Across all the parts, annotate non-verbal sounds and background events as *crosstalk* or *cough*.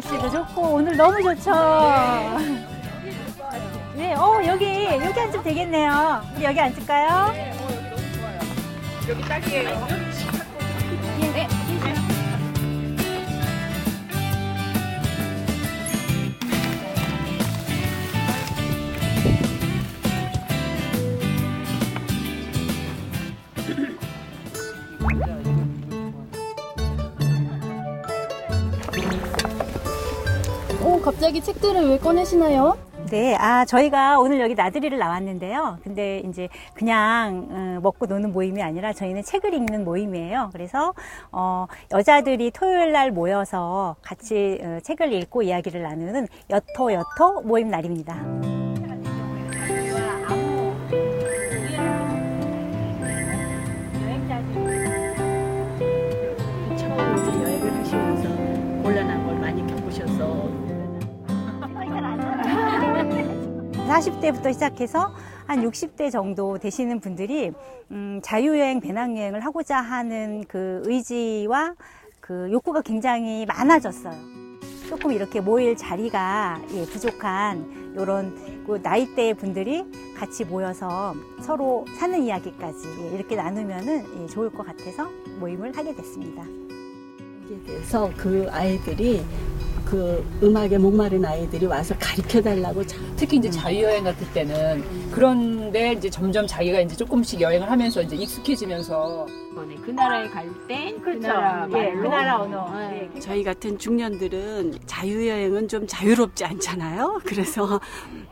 날씨도 좋고 오늘 너무 좋죠. 네, 어 여기 여기 앉으면 되겠네요. 우리 여기 앉을까요? 여기 딱이에요. 오, 갑자기 책들을 왜 꺼내시나요? 네, 아 저희가 오늘 여기 나들이를 나왔는데요. 근데 이제 그냥 어, 먹고 노는 모임이 아니라 저희는 책을 읽는 모임이에요. 그래서 어, 여자들이 토요일 날 모여서 같이 어, 책을 읽고 이야기를 나누는 여토 여토 모임 날입니다. 40대부터 시작해서 한 60대 정도 되시는 분들이 음, 자유여행, 배낭여행을 하고자 하는 그 의지와 그 욕구가 굉장히 많아졌어요. 조금 이렇게 모일 자리가 예, 부족한 이런 그 나이대 분들이 같이 모여서 서로 사는 이야기까지 예, 이렇게 나누면은 예, 좋을 것 같아서 모임을 하게 됐습니다. 대해서 그 아이들이 그 음악에 목마른 아이들이 와서 가르쳐 달라고 특히 이제 자유여행 같을 때는 그런데 이제 점점 자기가 이제 조금씩 여행을 하면서 이제 익숙해지면서 그 나라에 갈 때 그 그렇죠. 나라 예, 말로 그 나라 언어. 네. 예. 저희 같은 중년들은 자유여행은 좀 자유롭지 않잖아요. *laughs* 그래서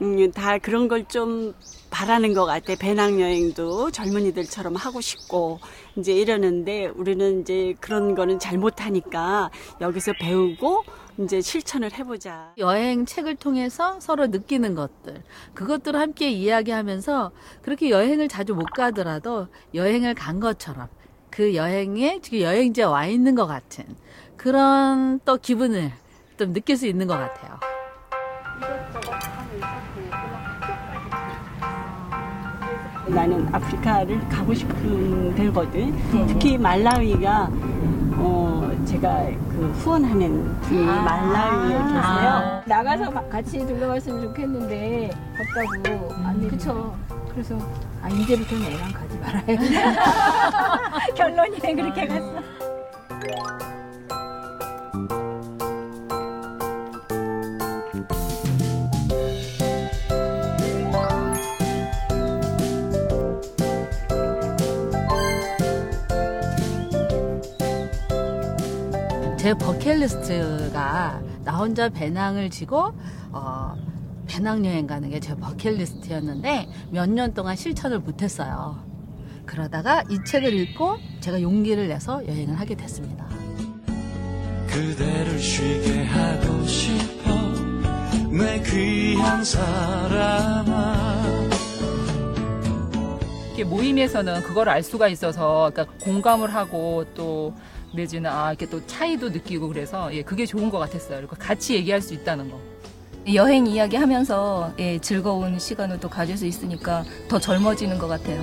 음, 다 그런 걸 좀 바라는 것 같아. 배낭여행도 젊은이들처럼 하고 싶고 이제 이러는데 우리는 이제 그런 거는 잘 못하니까 여기서 배우고 이제 실천을 해보자. 여행 책을 통해서 서로 느끼는 것들, 그것들을 함께 이야기하면서 그렇게 여행을 자주 못 가더라도 여행을 간 것처럼 그 여행에 지금 여행지에 와 있는 것 같은 그런 또 기분을 좀 느낄 수 있는 것 같아요. 나는 아프리카를 가고 싶은 데거든. 네. 특히 말라위가 어 제가 그 후원하는 분이 말라위에 계세요. 아. 나가서 가- 같이 놀러 갔으면 좋겠는데 덥다고 안 그쵸 그래서 아 이제부터는 애랑 가지 말아야 *laughs* *laughs* 결론이 그렇게 갔어. 제 버킷리스트가 나 혼자 배낭을 지고 어, 배낭 여행 가는 게 제 버킷리스트였는데 몇 년 동안 실천을 못했어요. 그러다가 이 책을 읽고 제가 용기를 내서 여행을 하게 됐습니다. 그대를 쉬게 하고 싶어 내 귀한 사람아 이렇게 모임에서는 그걸 알 수가 있어서 그러니까 공감을 하고 또 내지는 아 이렇게 또 차이도 느끼고 그래서 예 그게 좋은 것 같았어요. 그리고 같이 얘기할 수 있다는 거. 여행 이야기 하면서 예, 즐거운 시간을 또 가질 수 있으니까 더 젊어지는 것 같아요.